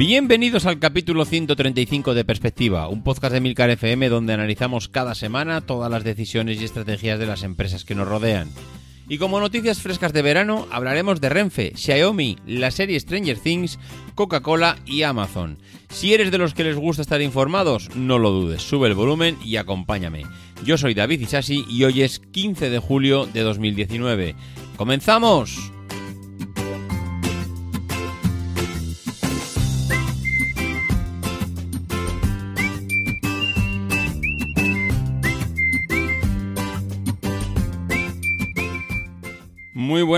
Bienvenidos al capítulo 135 de Perspectiva, un podcast de Milcar FM donde analizamos cada semana todas las decisiones y estrategias de las empresas que nos rodean. Y como noticias frescas de verano, hablaremos de Renfe, Xiaomi, la serie Stranger Things, Coca-Cola y Amazon. Si eres de los que les gusta estar informados, no lo dudes, sube el volumen y acompáñame. Yo soy David Isasi y hoy es 15 de julio de 2019. ¡Comenzamos!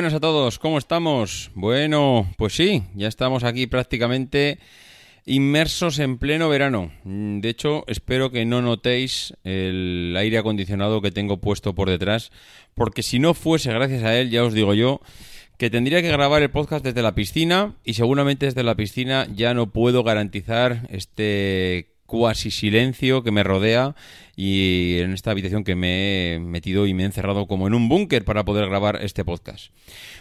Buenas a todos, ¿cómo estamos? Bueno, pues sí, ya estamos aquí prácticamente inmersos en pleno verano. Mm, De hecho, espero que no notéis el aire acondicionado que tengo puesto por detrás, porque si no fuese gracias a él, ya os digo yo, que tendría que grabar el podcast desde la piscina y seguramente desde la piscina ya no puedo garantizar este cuasi silencio que me rodea y en esta habitación que me he metido y me he encerrado como en un búnker para poder grabar este podcast.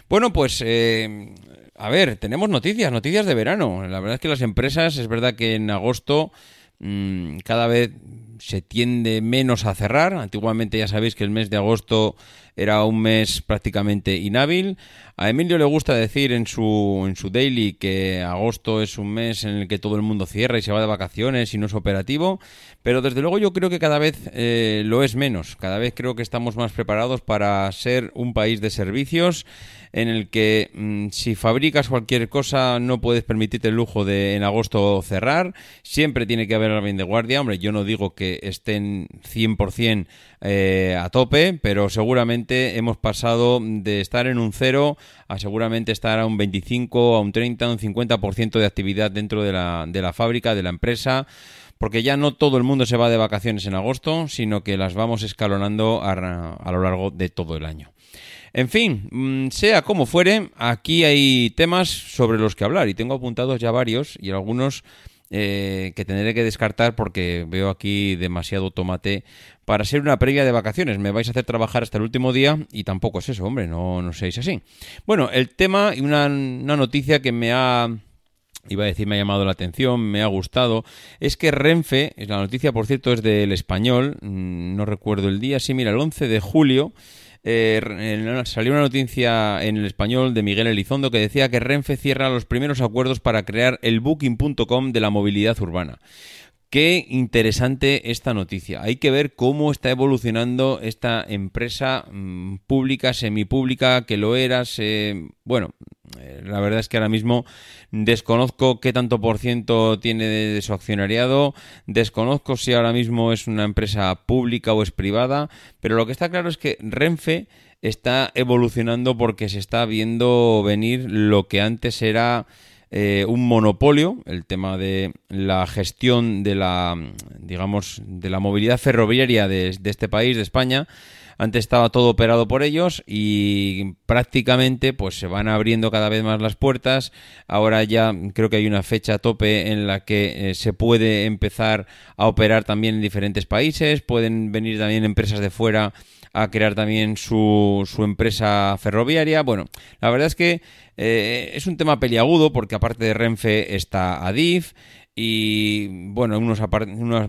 Bueno, pues eh, a ver, tenemos noticias, noticias de verano. La verdad es que las empresas, es verdad que en agosto mm, cada vez se tiende menos a cerrar. Antiguamente ya sabéis que el mes de agosto era un mes prácticamente inhábil. A Emilio le gusta decir en su, en su daily que agosto es un mes en el que todo el mundo cierra y se va de vacaciones y no es operativo. Pero desde luego yo creo que cada vez eh, lo es menos. Cada vez creo que estamos más preparados para ser un país de servicios en el que mm, si fabricas cualquier cosa no puedes permitirte el lujo de en agosto cerrar. Siempre tiene que haber alguien de guardia. Hombre, yo no digo que estén 100% eh, a tope, pero seguramente hemos pasado de estar en un cero a seguramente estar a un 25, a un 30, a un 50% de actividad dentro de la, de la fábrica, de la empresa porque ya no todo el mundo se va de vacaciones en agosto, sino que las vamos escalonando a, a lo largo de todo el año. En fin, mm, sea como fuere, aquí hay temas sobre los que hablar y tengo apuntados ya varios y algunos eh, que tendré que descartar porque veo aquí demasiado tomate para ser una previa de vacaciones. Me vais a hacer trabajar hasta el último día y tampoco es eso, hombre, no, no seáis así. Bueno, el tema y una, una noticia que me ha iba a decir me ha llamado la atención, me ha gustado, es que Renfe, la noticia por cierto es del español, mm, no recuerdo el día, sí, mira, el 11 de julio, eh, en- salió una noticia en el español de Miguel Elizondo que decía que Renfe cierra los primeros acuerdos para crear el booking.com de la movilidad urbana. Qué interesante esta noticia. Hay que ver cómo está evolucionando esta empresa mm, pública, semipública, que lo era. Bueno, eh, la verdad es que ahora mismo desconozco qué tanto por ciento tiene de su accionariado, desconozco si ahora mismo es una empresa pública o es privada, pero lo que está claro es que Renfe está evolucionando porque se está viendo venir lo que antes era eh, un monopolio, el tema de la gestión de la, digamos, de la movilidad ferroviaria de, este país, de España. Antes estaba todo operado por ellos y prácticamente pues se van abriendo cada vez más las puertas. Ahora ya creo que hay una fecha tope en la que eh, se puede empezar a operar también en diferentes países. Pueden venir también empresas de fuera a crear también su, su empresa ferroviaria. Bueno, la verdad es que eh, es un tema peliagudo porque aparte de Renfe está Adif y bueno, unos, unos-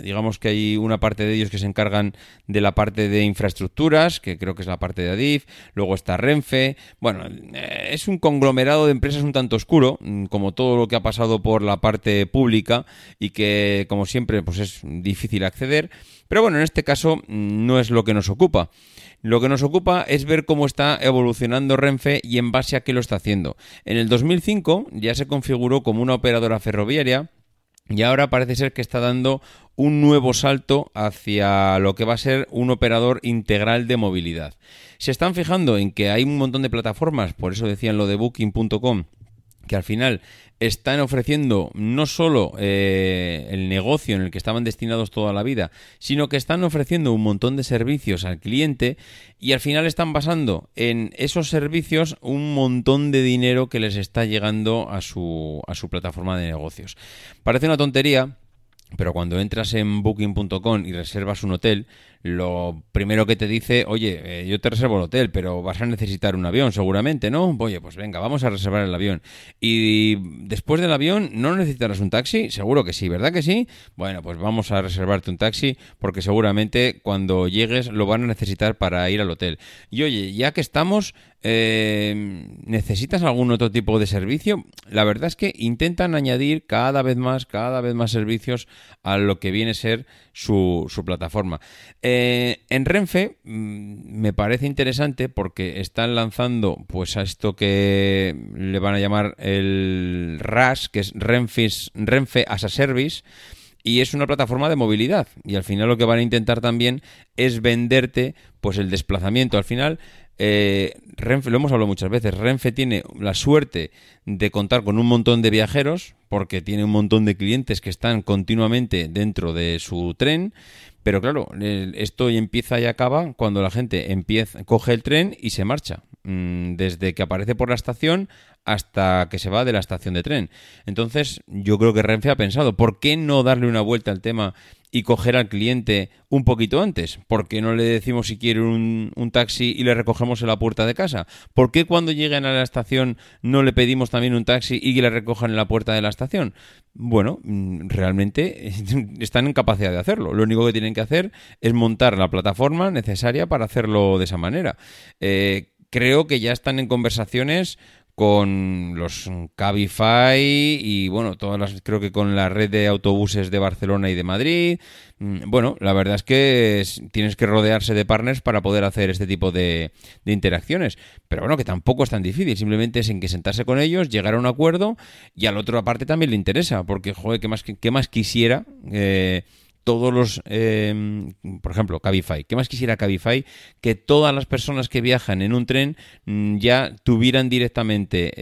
digamos que hay una parte de ellos que se encargan de la parte de infraestructuras, que creo que es la parte de Adif, luego está Renfe, bueno, eh, es un conglomerado de empresas un tanto oscuro, mm, como todo lo que ha pasado por la parte pública y que como siempre pues es difícil acceder, pero bueno, en este caso mm, no es lo que nos ocupa. Lo que nos ocupa es ver cómo está evolucionando Renfe y en base a qué lo está haciendo. En el 2005 ya se configuró como una operadora ferroviaria y ahora parece ser que está dando un nuevo salto hacia lo que va a ser un operador integral de movilidad. Se están fijando en que hay un montón de plataformas, por eso decían lo de booking.com, que al final están ofreciendo no solo eh, el negocio en el que estaban destinados toda la vida, sino que están ofreciendo un montón de servicios al cliente y al final están basando en esos servicios un montón de dinero que les está llegando a su, a su plataforma de negocios. Parece una tontería, pero cuando entras en booking.com y reservas un hotel, lo primero que te dice, oye, eh, yo te reservo el hotel, pero vas a necesitar un avión seguramente, ¿no? Oye, pues venga, vamos a reservar el avión. Y después del avión, ¿no necesitarás un taxi? Seguro que sí, ¿verdad que sí? Bueno, pues vamos a reservarte un taxi porque seguramente cuando llegues lo van a necesitar para ir al hotel. Y oye, ya que estamos, eh, ¿necesitas algún otro tipo de servicio? La verdad es que intentan añadir cada vez más, cada vez más servicios a lo que viene a ser su, su plataforma. Eh, en Renfe mm, me parece interesante porque están lanzando pues a esto que le van a llamar el RAS, que es Renfe as a Service, y es una plataforma de movilidad. Y al final lo que van a intentar también es venderte pues el desplazamiento. Al final eh, Renfe, lo hemos hablado muchas veces, Renfe tiene la suerte de contar con un montón de viajeros, porque tiene un montón de clientes que están continuamente dentro de su tren, pero claro, esto empieza y acaba cuando la gente empieza, coge el tren y se marcha, mm, desde que aparece por la estación hasta que se va de la estación de tren. Entonces, yo creo que Renfe ha pensado, ¿por qué no darle una vuelta al tema y coger al cliente un poquito antes? ¿Por qué no le decimos si quiere un, taxi y le recogemos en la puerta de casa? ¿Por qué cuando lleguen a la estación no le pedimos también un taxi y que le recojan en la puerta de la estación? Bueno, mm, realmente están en capacidad de hacerlo. Lo único que tienen que hacer es montar la plataforma necesaria para hacerlo de esa manera. Eh, creo que ya están en conversaciones con los Cabify y bueno, todas las creo que con la red de autobuses de Barcelona y de Madrid. Mm, Bueno, la verdad es que es- tienes que rodearse de partners para poder hacer este tipo de, de interacciones. Pero bueno, que tampoco es tan difícil, simplemente es en que sentarse con ellos, llegar a un acuerdo y al otro aparte también le interesa, porque joder, ¿qué más, qué más quisiera? eh, todos los, eh, por ejemplo, Cabify. ¿Qué más quisiera Cabify? Que todas las personas que viajan en un tren mm, ya tuvieran directamente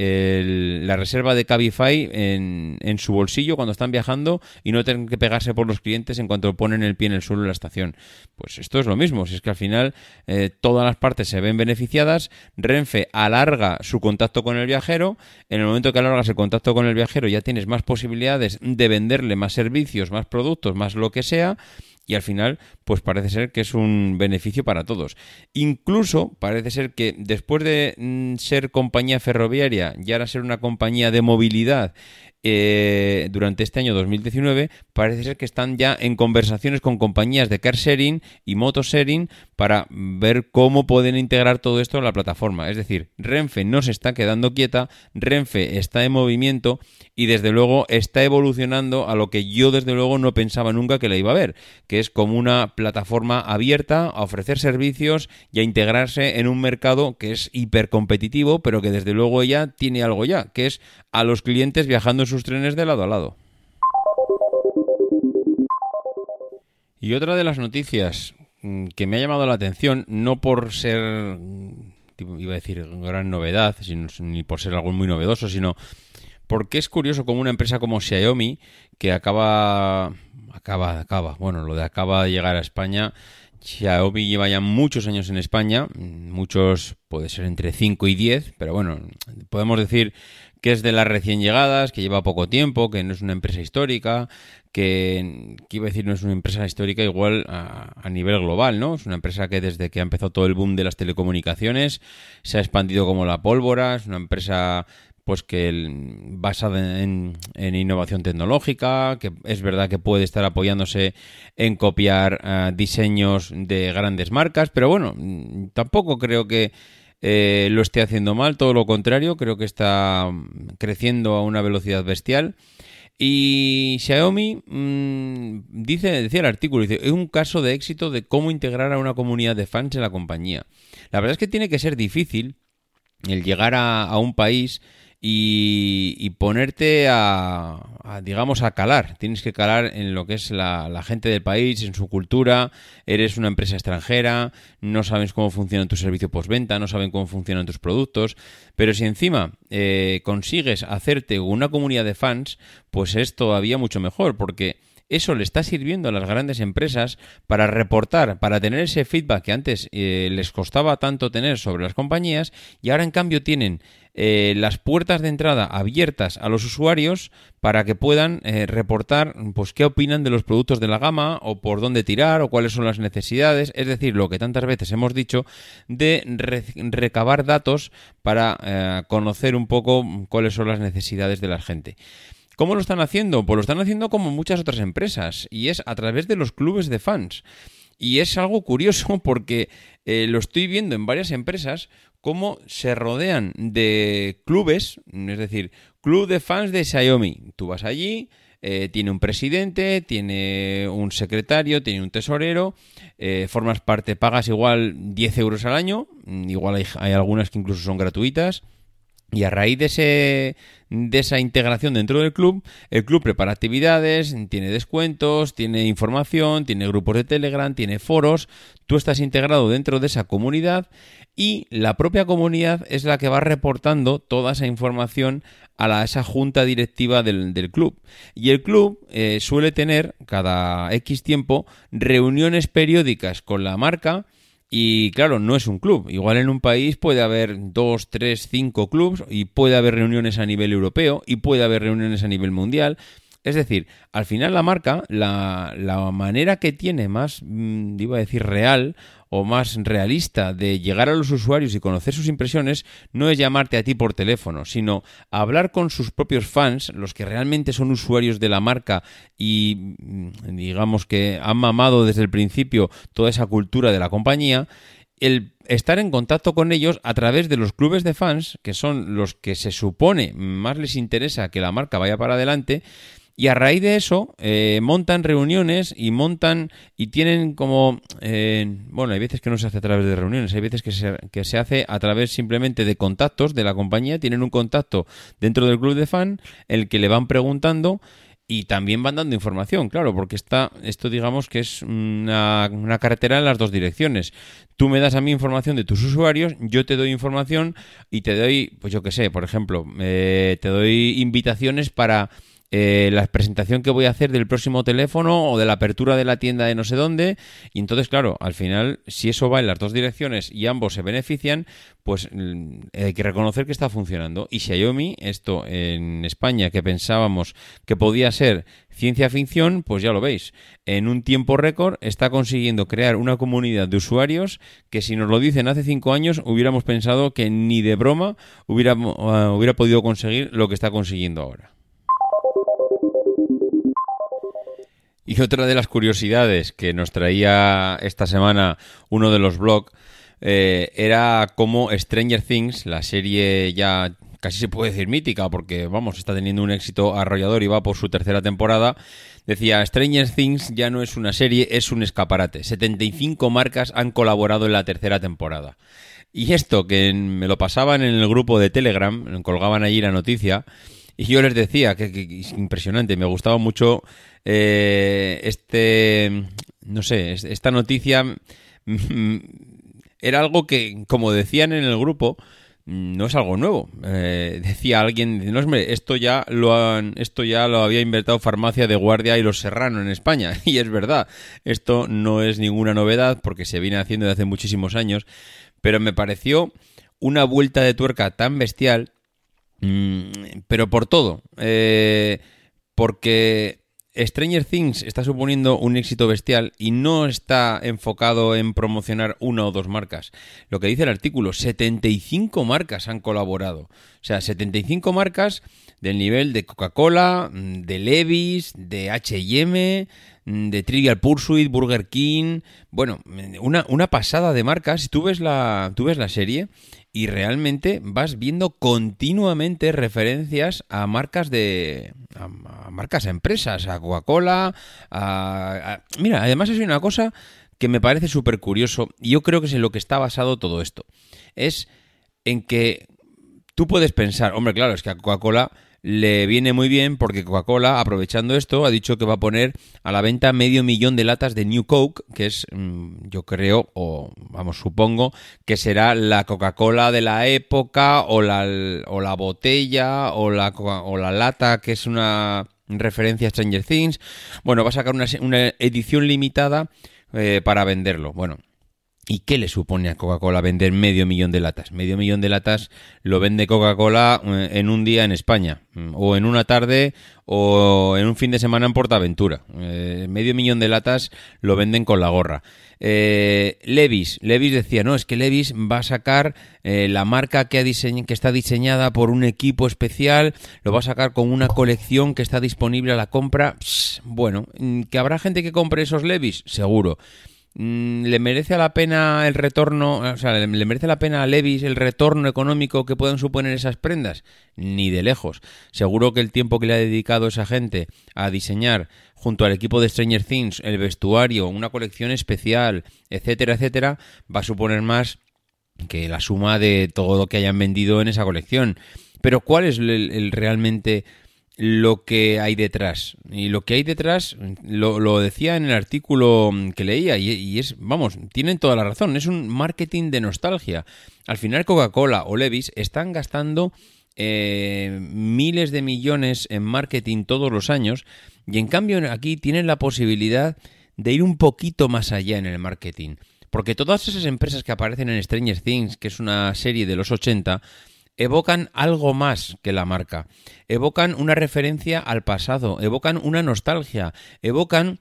la reserva de Cabify en, en su bolsillo cuando están viajando y no tengan que pegarse por los clientes en cuanto ponen el pie en el suelo en la estación. Pues esto es lo mismo, si es que al final eh, todas las partes se ven beneficiadas, Renfe alarga su contacto con el viajero, en el momento que alargas el contacto con el viajero ya tienes más posibilidades de venderle más servicios, más productos, más lo que sea, y al final, pues parece ser que es un beneficio para todos. Incluso parece ser que después de mm, ser compañía ferroviaria y ahora ser una compañía de movilidad eh, durante este año 2019, parece ser que están ya en conversaciones con compañías de car sharing y moto sharing para ver cómo pueden integrar todo esto en la plataforma. Es decir, Renfe no se está quedando quieta, Renfe está en movimiento y desde luego está evolucionando a lo que yo desde luego no pensaba nunca que la iba a ver, que es como una plataforma abierta a ofrecer servicios y a integrarse en un mercado que es hipercompetitivo, pero que desde luego ya tiene algo ya, que es a los clientes viajando en sus trenes de lado a lado. Y otra de las noticias mm, que me ha llamado la atención, no por ser, mm, iba a decir, gran novedad, sino- ni por ser algo muy novedoso, sino porque es curioso como una empresa como Xiaomi, que acaba, acaba, acaba, bueno, lo de acaba de llegar a España, Xiaomi lleva ya muchos años en España, mm, muchos puede ser entre 5 y 10, pero bueno, podemos decir que es de las recién llegadas, que lleva poco tiempo, que no es una empresa histórica, que, iba a decir no es una empresa histórica igual a, a nivel global, ¿no? Es una empresa que desde que ha empezado todo el boom de las telecomunicaciones se ha expandido como la pólvora, es una empresa pues que basada en, en innovación tecnológica, que es verdad que puede estar apoyándose en copiar eh, diseños de grandes marcas, pero bueno, mm, tampoco creo que eh, lo esté haciendo mal, todo lo contrario, creo que está mm, creciendo a una velocidad bestial. Y Xiaomi mm, dice, decía el artículo, dice, es un caso de éxito de cómo integrar a una comunidad de fans en la compañía. La verdad es que tiene que ser difícil el llegar a, a un país y, y ponerte a, a, digamos, a calar. Tienes que calar en lo que es la, la gente del país, en su cultura. Eres una empresa extranjera, no sabes cómo funciona tu servicio postventa, no saben cómo funcionan tus productos. Pero si encima eh, consigues hacerte una comunidad de fans, pues es todavía mucho mejor, porque eso le está sirviendo a las grandes empresas para reportar, para tener ese feedback que antes eh, les costaba tanto tener sobre las compañías y ahora en cambio tienen eh, las puertas de entrada abiertas a los usuarios para que puedan eh, reportar pues qué opinan de los productos de la gama o por dónde tirar o cuáles son las necesidades, es decir, lo que tantas veces hemos dicho de re- recabar datos para eh, conocer un poco cuáles son las necesidades de la gente. ¿Cómo lo están haciendo? Pues lo están haciendo como muchas otras empresas y es a través de los clubes de fans. Y es algo curioso porque eh, lo estoy viendo en varias empresas cómo se rodean de clubes, es decir, club de fans de Xiaomi. Tú vas allí, eh, tiene un presidente, tiene un secretario, tiene un tesorero, eh, formas parte, pagas igual 10 euros al año, mm, igual hay, hay algunas que incluso son gratuitas. Y a raíz de, ese, de esa integración dentro del club, el club prepara actividades, tiene descuentos, tiene información, tiene grupos de Telegram, tiene foros. Tú estás integrado dentro de esa comunidad y la propia comunidad es la que va reportando toda esa información a, la, esa junta directiva del, del club. Y el club eh, suele tener cada X tiempo reuniones periódicas con la marca y claro, no es un club. Igual en un país puede haber dos, tres, cinco clubs y puede haber reuniones a nivel europeo y puede haber reuniones a nivel mundial. Es decir, al final la marca, la, la manera que tiene más, mm, iba a decir, real o más realista de llegar a los usuarios y conocer sus impresiones no es llamarte a ti por teléfono, sino hablar con sus propios fans, los que realmente son usuarios de la marca y mm, digamos que han mamado desde el principio toda esa cultura de la compañía, el estar en contacto con ellos a través de los clubes de fans, que son los que se supone más les interesa que la marca vaya para adelante, y a raíz de eso eh, montan reuniones y montan y tienen como... eh, bueno, hay veces que no se hace a través de reuniones, hay veces que se, que se hace a través simplemente de contactos de la compañía, tienen un contacto dentro del club de fan, el que le van preguntando y también van dando información, claro, porque está, esto digamos que es una, carretera en las dos direcciones. Tú me das a mí información de tus usuarios, yo te doy información y te doy, pues yo qué sé, por ejemplo, eh, te doy invitaciones para eh, la presentación que voy a hacer del próximo teléfono o de la apertura de la tienda de no sé dónde. Y entonces, claro, al final, si eso va en las dos direcciones y ambos se benefician, pues mm, hay que reconocer que está funcionando. Y Xiaomi, esto en España que pensábamos que podía ser ciencia ficción, pues ya lo veis. En un tiempo récord está consiguiendo crear una comunidad de usuarios que si nos lo dicen hace cinco años hubiéramos pensado que ni de broma hubiera, uh, hubiera podido conseguir lo que está consiguiendo ahora. Y otra de las curiosidades que nos traía esta semana uno de los blogs eh, era cómo Stranger Things, la serie ya casi se puede decir mítica, porque vamos, está teniendo un éxito arrollador y va por su tercera temporada. Decía, Stranger Things ya no es una serie, es un escaparate. 75 marcas han colaborado en la tercera temporada. Y esto, que me lo pasaban en el grupo de Telegram, colgaban allí la noticia, y yo les decía que- que es impresionante, me gustaba mucho eh, este, no sé, es- esta noticia mm, era algo que, como decían en el grupo, mm, no es algo nuevo. Eh, decía alguien, no hombre, esto ya lo han, esto ya lo había inventado Farmacia de Guardia y los Serrano en España. Y es verdad, esto no es ninguna novedad porque se viene haciendo desde hace muchísimos años, pero me pareció una vuelta de tuerca tan bestial Mm, pero por todo. Eh, porque Stranger Things está suponiendo un éxito bestial y no está enfocado en promocionar una o dos marcas. Lo que dice el artículo, 75 marcas han colaborado. O sea, 75 marcas del nivel de Coca-Cola, mm, de Levi's, de H&M, mm, de Trivial Pursuit, Burger King, bueno, una, una pasada de marcas. Tú ves la, tú ves la serie y realmente vas viendo continuamente referencias a marcas de marcas a empresas, a Coca-Cola, a, mira, además es una cosa que me parece súper curioso y yo creo que es en lo que está basado todo esto. Es en que tú puedes pensar, hombre, claro, es que a Coca-Cola le viene muy bien porque Coca-Cola, aprovechando esto, ha dicho que va a poner a la venta medio millón de latas de New Coke, que es, mm, yo creo, o vamos, supongo, que será la Coca-Cola de la época, o la, o la botella, o la, o la lata, que es una referencia a Stranger Things. Bueno, va a sacar una, una edición limitada eh, para venderlo. Bueno, ¿Y qué le supone a Coca-Cola vender medio millón de latas? Medio millón de latas lo vende Coca-Cola eh, en un día en España, mm, o en una tarde, o en un fin de semana en Portaventura. Eh, medio millón de latas lo venden con la gorra. Eh, Levis, Levis decía, no, es que Levis va a sacar eh, la marca que, ha que está diseñada por un equipo especial, lo va a sacar con una colección que está disponible a la compra. Bueno, mm, ¿que habrá gente que compre esos Levis? Seguro. Mm, ¿Le merece la pena el retorno, o sea, le merece la pena a Levis el retorno económico que puedan suponer esas prendas? Ni de lejos. Seguro que el tiempo que le ha dedicado esa gente a diseñar junto al equipo de Stranger Things el vestuario, una colección especial, etcétera, etcétera, va a suponer más que la suma de todo lo que hayan vendido en esa colección. Pero ¿cuál es el, el realmente lo que hay detrás? Y lo que hay detrás, lo, lo decía en el artículo que leía, y, es, vamos, tienen toda la razón, es un marketing de nostalgia. Al final Coca-Cola o Levis están gastando eh, miles de millones en marketing todos los años y en cambio aquí tienen la posibilidad de ir un poquito más allá en el marketing. Porque todas esas empresas que aparecen en Stranger Things, que es una serie de los 80, evocan algo más que la marca. Evocan una referencia al pasado, evocan una nostalgia, evocan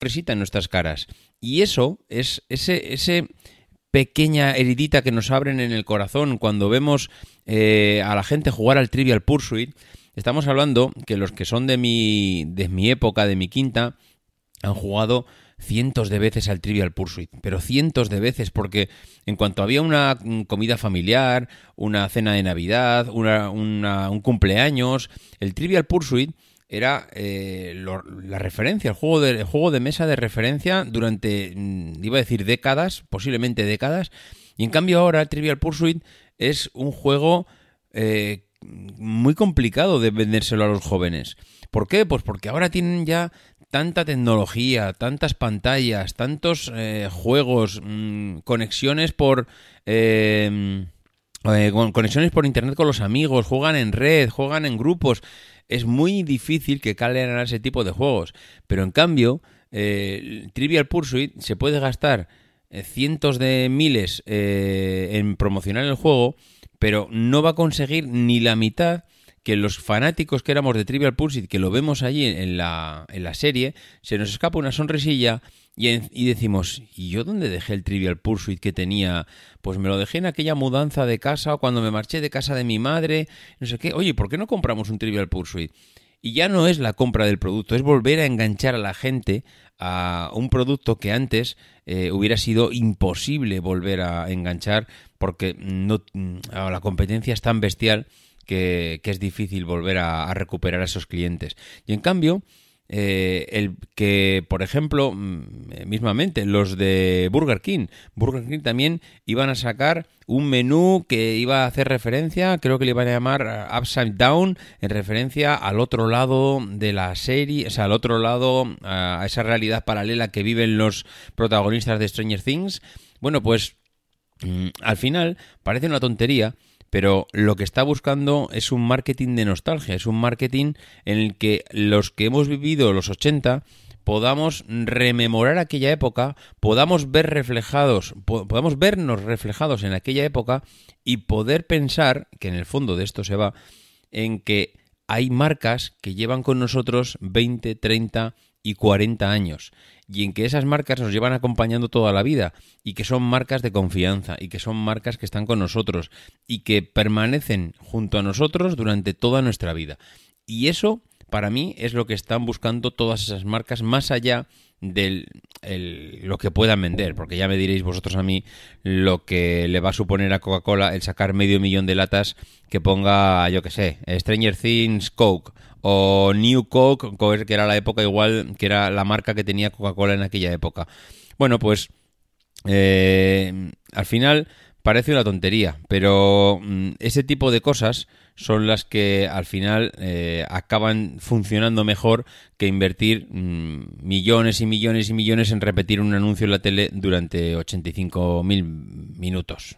Sonrisita en nuestras caras. Y eso es ese, ese pequeña heridita que nos abren en el corazón cuando vemos eh, a la gente jugar al Trivial Pursuit. Estamos hablando que los que son de mi, de mi época, de mi quinta, han jugado cientos de veces al Trivial Pursuit, pero cientos de veces, porque en cuanto había una comida familiar, una cena de Navidad, una- un cumpleaños, el Trivial Pursuit era eh, la referencia, el juego, de, el juego de mesa de referencia durante, mm, iba a decir décadas, posiblemente décadas, y en cambio ahora Trivial Pursuit es un juego eh, muy complicado de vendérselo a los jóvenes. ¿Por qué? Pues porque ahora tienen ya tanta tecnología, tantas pantallas, tantos eh, juegos, mm, conexiones por... eh, eh, con- conexiones por internet con los amigos, juegan en red, juegan en grupos. Es muy difícil que calen a ese tipo de juegos. Pero en cambio, eh, Trivial Pursuit se puede gastar eh, cientos de miles eh, en promocionar el juego, pero no va a conseguir ni la mitad que los fanáticos que éramos de Trivial Pursuit, que lo vemos allí en la, en la serie, se nos escapa una sonrisilla y, decimos, ¿y yo dónde dejé el Trivial Pursuit que tenía? Pues me lo dejé en aquella mudanza de casa o cuando me marché de casa de mi madre, no sé qué. Oye, ¿por qué no compramos un Trivial Pursuit? Y ya no es la compra del producto, es volver a enganchar a la gente a un producto que antes eh, hubiera sido imposible volver a enganchar porque no, a la competencia es tan bestial que, que es difícil volver a, a recuperar a esos clientes. Y en cambio, eh, el que, por ejemplo, mm, eh, mismamente, los de Burger King, Burger King también iban a sacar un menú que iba a hacer referencia, creo que le iban a llamar uh, Upside Down, en referencia al otro lado de la serie, o sea, al otro lado, a esa realidad paralela que viven los protagonistas de Stranger Things. Bueno, pues Mm, al final parece una tontería, pero lo que está buscando es un marketing de nostalgia, es un marketing en el que los que hemos vivido los 80 podamos rememorar aquella época, podamos ver reflejados, po- podamos vernos reflejados en aquella época y poder pensar, que en el fondo de esto se va, en que hay marcas que llevan con nosotros 20, 30 y 40 años y en que esas marcas nos llevan acompañando toda la vida y que son marcas de confianza y que son marcas que están con nosotros y que permanecen junto a nosotros durante toda nuestra vida. Y eso, para mí, es lo que están buscando todas esas marcas más allá de lo que puedan vender, porque ya me diréis vosotros a mí lo que le va a suponer a Coca-Cola el sacar medio millón de latas que ponga, yo que sé, Stranger Things Coke o New Coke, que era la época igual, que era la marca que tenía Coca-Cola en aquella época. Bueno, pues eh, al final parece una tontería, pero mm, ese tipo de cosas son las que al final eh, acaban funcionando mejor que invertir mm, millones y millones y millones en repetir un anuncio en la tele durante 85.000 minutos.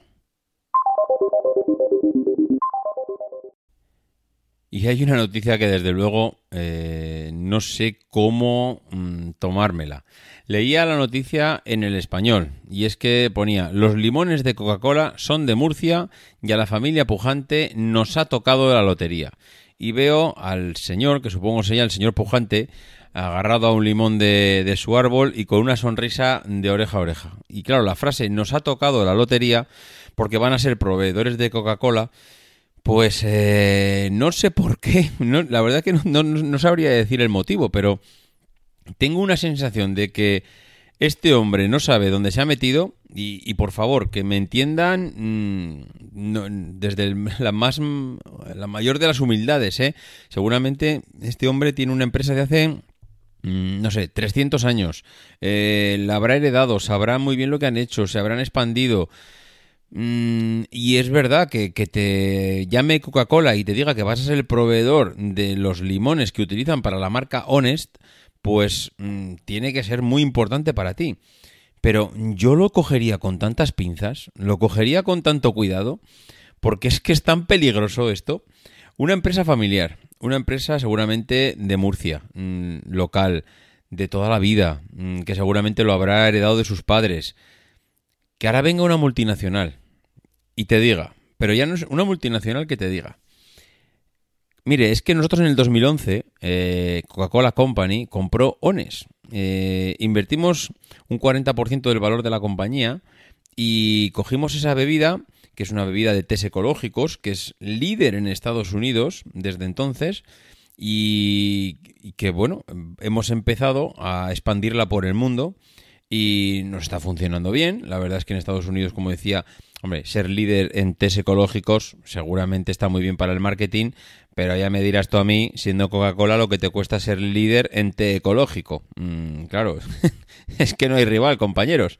Y hay una noticia que desde luego eh, no sé cómo mm, tomármela. Leía la noticia en el español y es que ponía los limones de Coca-Cola son de Murcia y a la familia Pujante nos ha tocado la lotería. Y veo al señor, que supongo sería el señor Pujante, agarrado a un limón de, de su árbol y con una sonrisa de oreja a oreja. Y claro, la frase nos ha tocado la lotería porque van a ser proveedores de Coca-Cola pues eh, no sé por qué, la verdad que no, sabría decir el motivo, pero tengo una sensación de que este hombre no sabe dónde se ha metido y, por favor, que me entiendan mm, desde la, más, la mayor de las humildades. ¿eh? Seguramente este hombre tiene una empresa de hace mm, no sé, 300 años. Eh, la habrá heredado, sabrá muy bien lo que han hecho, se habrán expandido. Mm, y es verdad que, que te llame Coca-Cola y te diga que vas a ser el proveedor de los limones que utilizan para la marca Honest, pues mm, tiene que ser muy importante para ti. Pero yo lo cogería con tantas pinzas, lo cogería con tanto cuidado, porque es que es tan peligroso esto. Una empresa familiar, una empresa seguramente de Murcia, mm, local, de toda la vida, que seguramente lo habrá heredado de sus padres, que ahora venga una multinacional y te diga, pero ya no es una multinacional que te diga. Mire, es que nosotros en el 2011, eh, Coca-Cola Company compró ONES. Eh, invertimos un 40% del valor de la compañía y cogimos esa bebida, que es una bebida de tés ecológicos, que es líder en Estados Unidos desde entonces, y, y que, bueno, hemos empezado a expandirla por el mundo y nos está funcionando bien. La verdad es que en Estados Unidos, como decía, hombre, ser líder en test ecológicos seguramente está muy bien para el marketing, pero ya me dirás tú a mí, siendo Coca-Cola, lo que te cuesta ser líder en té ecológico. Mm, claro, es que no hay rival, compañeros.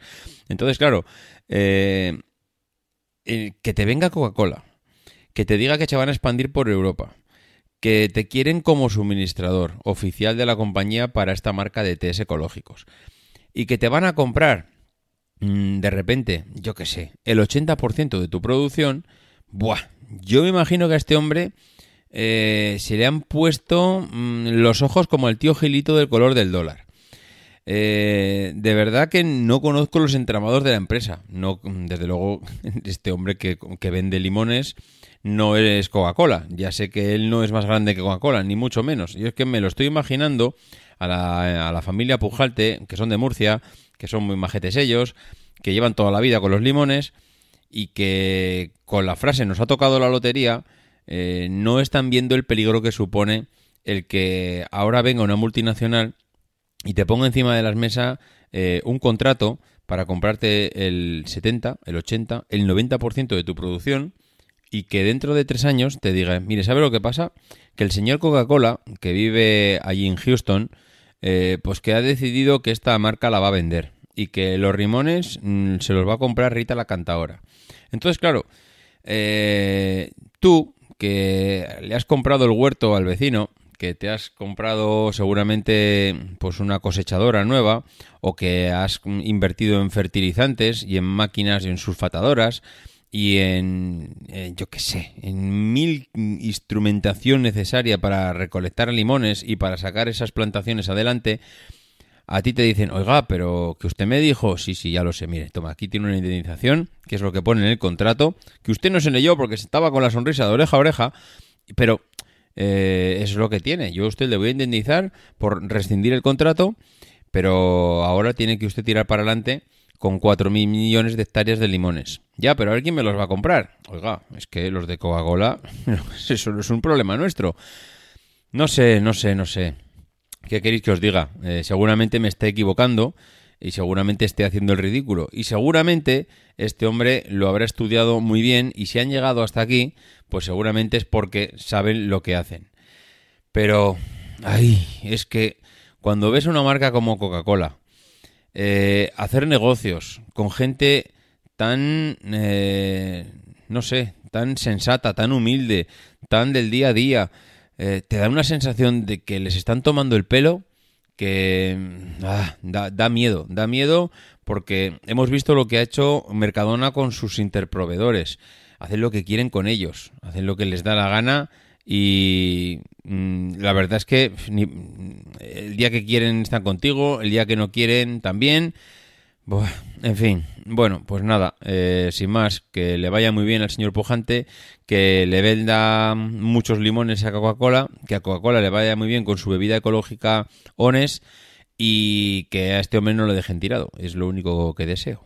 Entonces, claro, eh, que te venga Coca-Cola, que te diga que se van a expandir por Europa, que te quieren como suministrador oficial de la compañía para esta marca de tés ecológicos y que te van a comprar de repente, yo qué sé, el 80% de tu producción, buah, yo me imagino que a este hombre eh, se le han puesto mm, los ojos como el tío Gilito del color del dólar. Eh, de verdad que no conozco los entramados de la empresa. No, desde luego, este hombre que, que vende limones no es Coca-Cola. Ya sé que él no es más grande que Coca-Cola, ni mucho menos. Y es que me lo estoy imaginando a la, a la familia Pujalte, que son de Murcia, que son muy majetes ellos, que llevan toda la vida con los limones y que con la frase nos ha tocado la lotería, eh, no están viendo el peligro que supone el que ahora venga una multinacional y te ponga encima de las mesas eh, un contrato para comprarte el 70, el 80, el 90% de tu producción y que dentro de tres años te diga, mire, ¿sabe lo que pasa? Que el señor Coca-Cola, que vive allí en Houston, eh, pues que ha decidido que esta marca la va a vender y que los rimones mm, se los va a comprar Rita la cantadora. Entonces, claro, eh, tú que le has comprado el huerto al vecino, que te has comprado seguramente pues una cosechadora nueva o que has invertido en fertilizantes y en máquinas y en sulfatadoras y en, yo qué sé, en mil instrumentación necesaria para recolectar limones y para sacar esas plantaciones adelante, a ti te dicen, oiga, pero que usted me dijo, sí, sí, ya lo sé, mire, toma, aquí tiene una indemnización, que es lo que pone en el contrato, que usted no se leyó porque estaba con la sonrisa de oreja a oreja, pero eh, es lo que tiene. Yo a usted le voy a indemnizar por rescindir el contrato, pero ahora tiene que usted tirar para adelante con 4.000 millones de hectáreas de limones. Ya, pero a ver quién me los va a comprar. Oiga, es que los de Coca-Cola, eso no es un problema nuestro. No sé, no sé, no sé. ¿Qué queréis que os diga? Eh, seguramente me esté equivocando y seguramente esté haciendo el ridículo. Y seguramente este hombre lo habrá estudiado muy bien y si han llegado hasta aquí, pues seguramente es porque saben lo que hacen. Pero, ay, es que cuando ves una marca como Coca-Cola, eh, hacer negocios con gente tan, eh, no sé, tan sensata, tan humilde, tan del día a día, eh, te da una sensación de que les están tomando el pelo que ah, da, miedo, da miedo porque hemos visto lo que ha hecho Mercadona con sus interproveedores. Hacen lo que quieren con ellos, hacen lo que les da la gana y mm, la verdad es que el día que quieren están contigo, el día que no quieren también. En fin, bueno, pues nada, eh, sin más, que le vaya muy bien al señor Pujante, que le venda muchos limones a Coca-Cola, que a Coca-Cola le vaya muy bien con su bebida ecológica Ones y que a este hombre no lo dejen tirado, es lo único que deseo.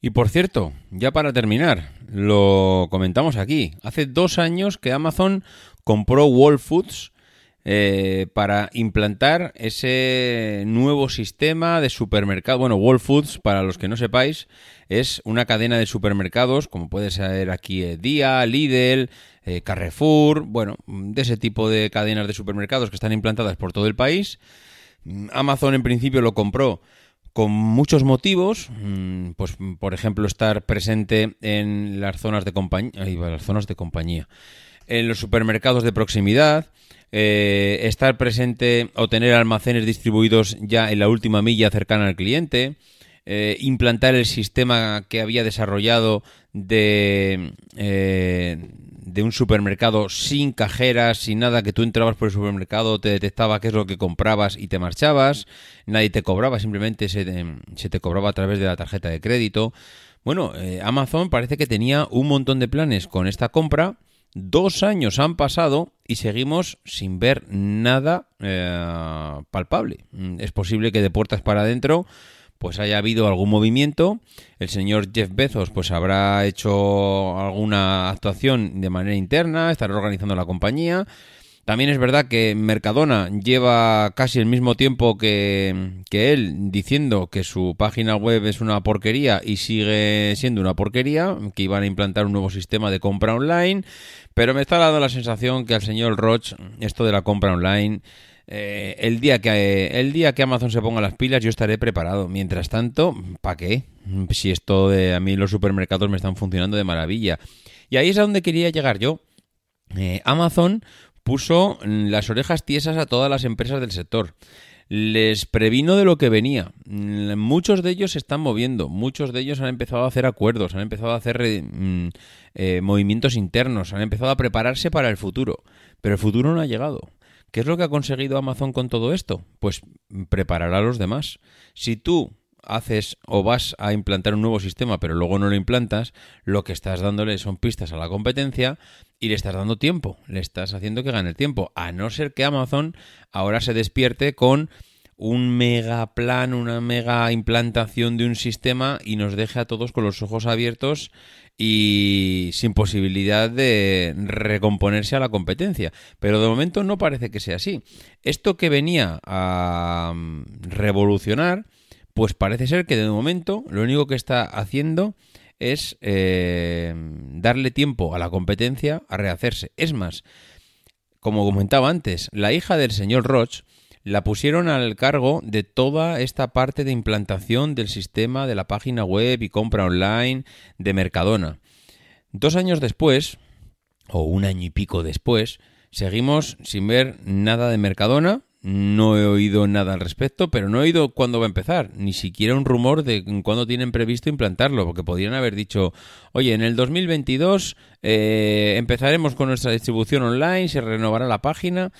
Y por cierto, ya para terminar, lo comentamos aquí. Hace dos años que Amazon compró Whole Foods eh, para implantar ese nuevo sistema de supermercado. Bueno, Whole Foods, para los que no sepáis, es una cadena de supermercados, como puede ser aquí eh, Día, Lidl, eh, Carrefour, bueno, de ese tipo de cadenas de supermercados que están implantadas por todo el país. Mm, Amazon en principio lo compró con muchos motivos, mm, pues por ejemplo estar presente en las zonas de compañía, las zonas de compañía, en los supermercados de proximidad, eh, estar presente o tener almacenes distribuidos ya en la última milla cercana al cliente, eh, implantar el sistema que había desarrollado de, eh, de un supermercado sin cajeras, sin nada, que tú entrabas por el supermercado, te detectaba qué es lo que comprabas y te marchabas, nadie te cobraba, simplemente se te, se te cobraba a través de la tarjeta de crédito. Bueno, eh, Amazon parece que tenía un montón de planes con esta compra. Dos años han pasado y seguimos sin ver nada eh, palpable. Mm, Es posible que de puertas para adentro pues haya habido algún movimiento. El señor Jeff Bezos pues habrá hecho alguna actuación de manera interna, estará organizando la compañía. También es verdad que Mercadona lleva casi el mismo tiempo que, que él diciendo que su página web es una porquería y sigue siendo una porquería, que iban a implantar un nuevo sistema de compra online, pero me está dando la sensación que al señor Roch esto de la compra online eh, el día que el día que Amazon se ponga las pilas yo estaré preparado. Mientras tanto, ¿para qué? Si esto de a mí los supermercados me están funcionando de maravilla. Y ahí es a donde quería llegar yo. Eh, Amazon puso mm, las orejas tiesas a todas las empresas del sector. Les previno de lo que venía. Mm, Muchos de ellos se están moviendo, muchos de ellos han empezado a hacer acuerdos, han empezado a hacer eh, mm, eh, movimientos internos, han empezado a prepararse para el futuro. Pero el futuro no ha llegado. ¿Qué es lo que ha conseguido Amazon con todo esto? Pues preparar a los demás. Si tú haces o vas a implantar un nuevo sistema pero luego no lo implantas, lo que estás dándole son pistas a la competencia y le estás dando tiempo, le estás haciendo que gane el tiempo, a no ser que Amazon ahora se despierte con un mega plan, una mega implantación de un sistema y nos deje a todos con los ojos abiertos y sin posibilidad de recomponerse a la competencia. Pero de momento no parece que sea así. Esto que venía a mm, revolucionar, pues parece ser que de momento lo único que está haciendo es eh, darle tiempo a la competencia a rehacerse. Es más, como comentaba antes, la hija del señor Roch la pusieron al cargo de toda esta parte de implantación del sistema de la página web y compra online de Mercadona. Dos años después, o un año y pico después, seguimos sin ver nada de Mercadona. No he oído nada al respecto, pero no he oído cuándo va a empezar, ni siquiera un rumor de cuándo tienen previsto implantarlo, porque podrían haber dicho, oye, en el 2022 eh, empezaremos con nuestra distribución online, se renovará la página.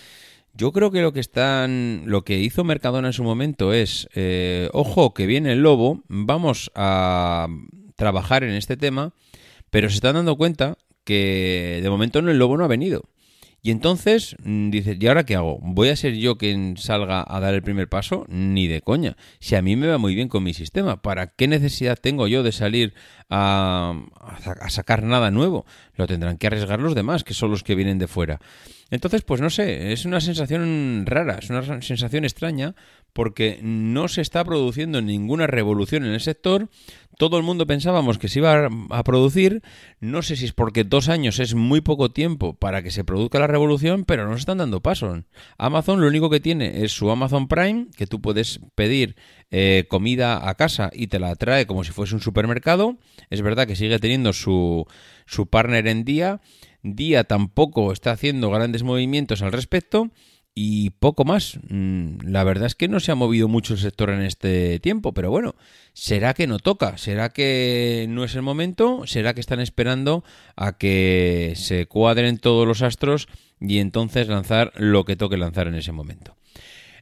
Yo creo que lo que están, lo que hizo Mercadona en su momento es, eh, ojo, que viene el lobo, vamos a trabajar en este tema, pero se están dando cuenta que de momento el lobo no ha venido. Y entonces mm, dices, ¿y ahora qué hago? ¿Voy a ser yo quien salga a dar el primer paso? Ni de coña. Si a mí me va muy bien con mi sistema, ¿para qué necesidad tengo yo de salir a, a sacar nada nuevo? Lo tendrán que arriesgar los demás, que son los que vienen de fuera. Entonces, pues no sé, es una sensación rara, es una sensación extraña, porque no se está produciendo ninguna revolución en el sector. Todo el mundo pensábamos que se iba a producir. No sé si es porque dos años es muy poco tiempo para que se produzca la revolución, pero no se están dando pasos. Amazon lo único que tiene es su Amazon Prime, que tú puedes pedir eh, comida a casa y te la trae como si fuese un supermercado. Es verdad que sigue teniendo su, su partner en día Día tampoco está haciendo grandes movimientos al respecto y poco más. Mm, la verdad es que no se ha movido mucho el sector en este tiempo, pero bueno, ¿será que no toca? ¿Será que no es el momento? ¿Será que están esperando a que se cuadren todos los astros y entonces lanzar lo que toque lanzar en ese momento?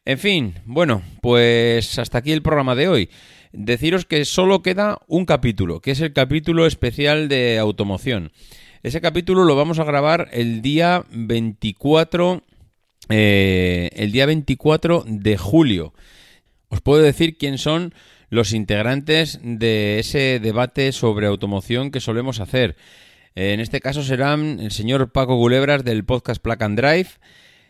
En fin, bueno, pues hasta aquí el programa de hoy. Deciros que solo queda un capítulo, que es el capítulo especial de automoción. Ese capítulo lo vamos a grabar el día 24, eh, el día 24 de julio. Os puedo decir quién son los integrantes de ese debate sobre automoción que solemos hacer. En este caso serán el señor Paco Gulebras del podcast Plack and Drive.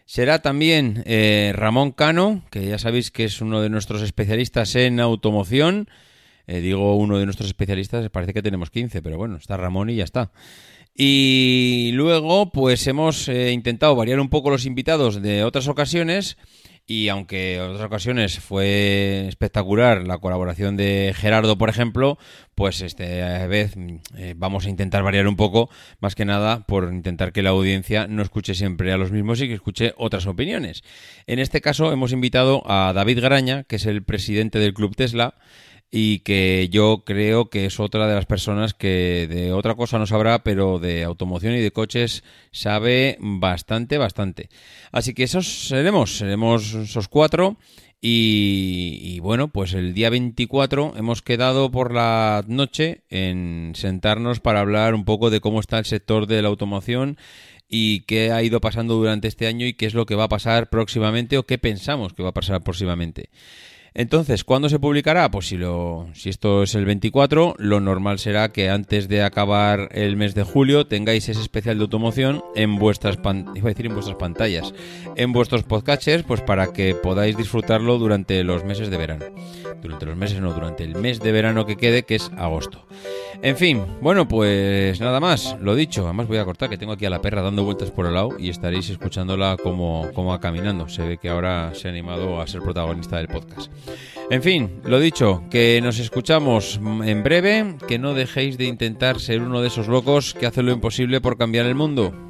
Será también eh, Ramón Cano, que ya sabéis que es uno de nuestros especialistas en automoción. Eh, digo uno de nuestros especialistas, parece que tenemos 15, pero bueno, está Ramón y ya está. Y luego, pues hemos eh, intentado variar un poco los invitados de otras ocasiones. Y aunque en otras ocasiones fue espectacular la colaboración de Gerardo, por ejemplo, pues esta vez eh, vamos a intentar variar un poco, más que nada por intentar que la audiencia no escuche siempre a los mismos y que escuche otras opiniones. En este caso hemos invitado a David Garaña, que es el presidente del Club Tesla, y que yo creo que es otra de las personas que de otra cosa no sabrá, pero de automoción y de coches sabe bastante, bastante. Así que esos seremos, seremos esos cuatro. Y, bueno, pues el día 24 hemos quedado por la noche en sentarnos para hablar un poco de cómo está el sector de la automoción y qué ha ido pasando durante este año y qué es lo que va a pasar próximamente o qué pensamos que va a pasar próximamente. Entonces, ¿cuándo se publicará? Pues si, lo, si esto es el 24, lo normal será que antes de acabar el mes de julio tengáis ese especial de automoción en vuestras, iba a decir en vuestras pantallas, en vuestros podcatchers, pues para que podáis disfrutarlo durante los meses de verano. Durante los meses, no, durante el mes de verano que quede, que es agosto. En fin, bueno, pues nada más, lo dicho. Además voy a cortar, que tengo aquí a la perra dando vueltas por el lado y estaréis escuchándola como, como va caminando. Se ve que ahora se ha animado a ser protagonista del podcast. En fin, lo dicho, que nos escuchamos en breve, que no dejéis de intentar ser uno de esos locos que hacen lo imposible por cambiar el mundo.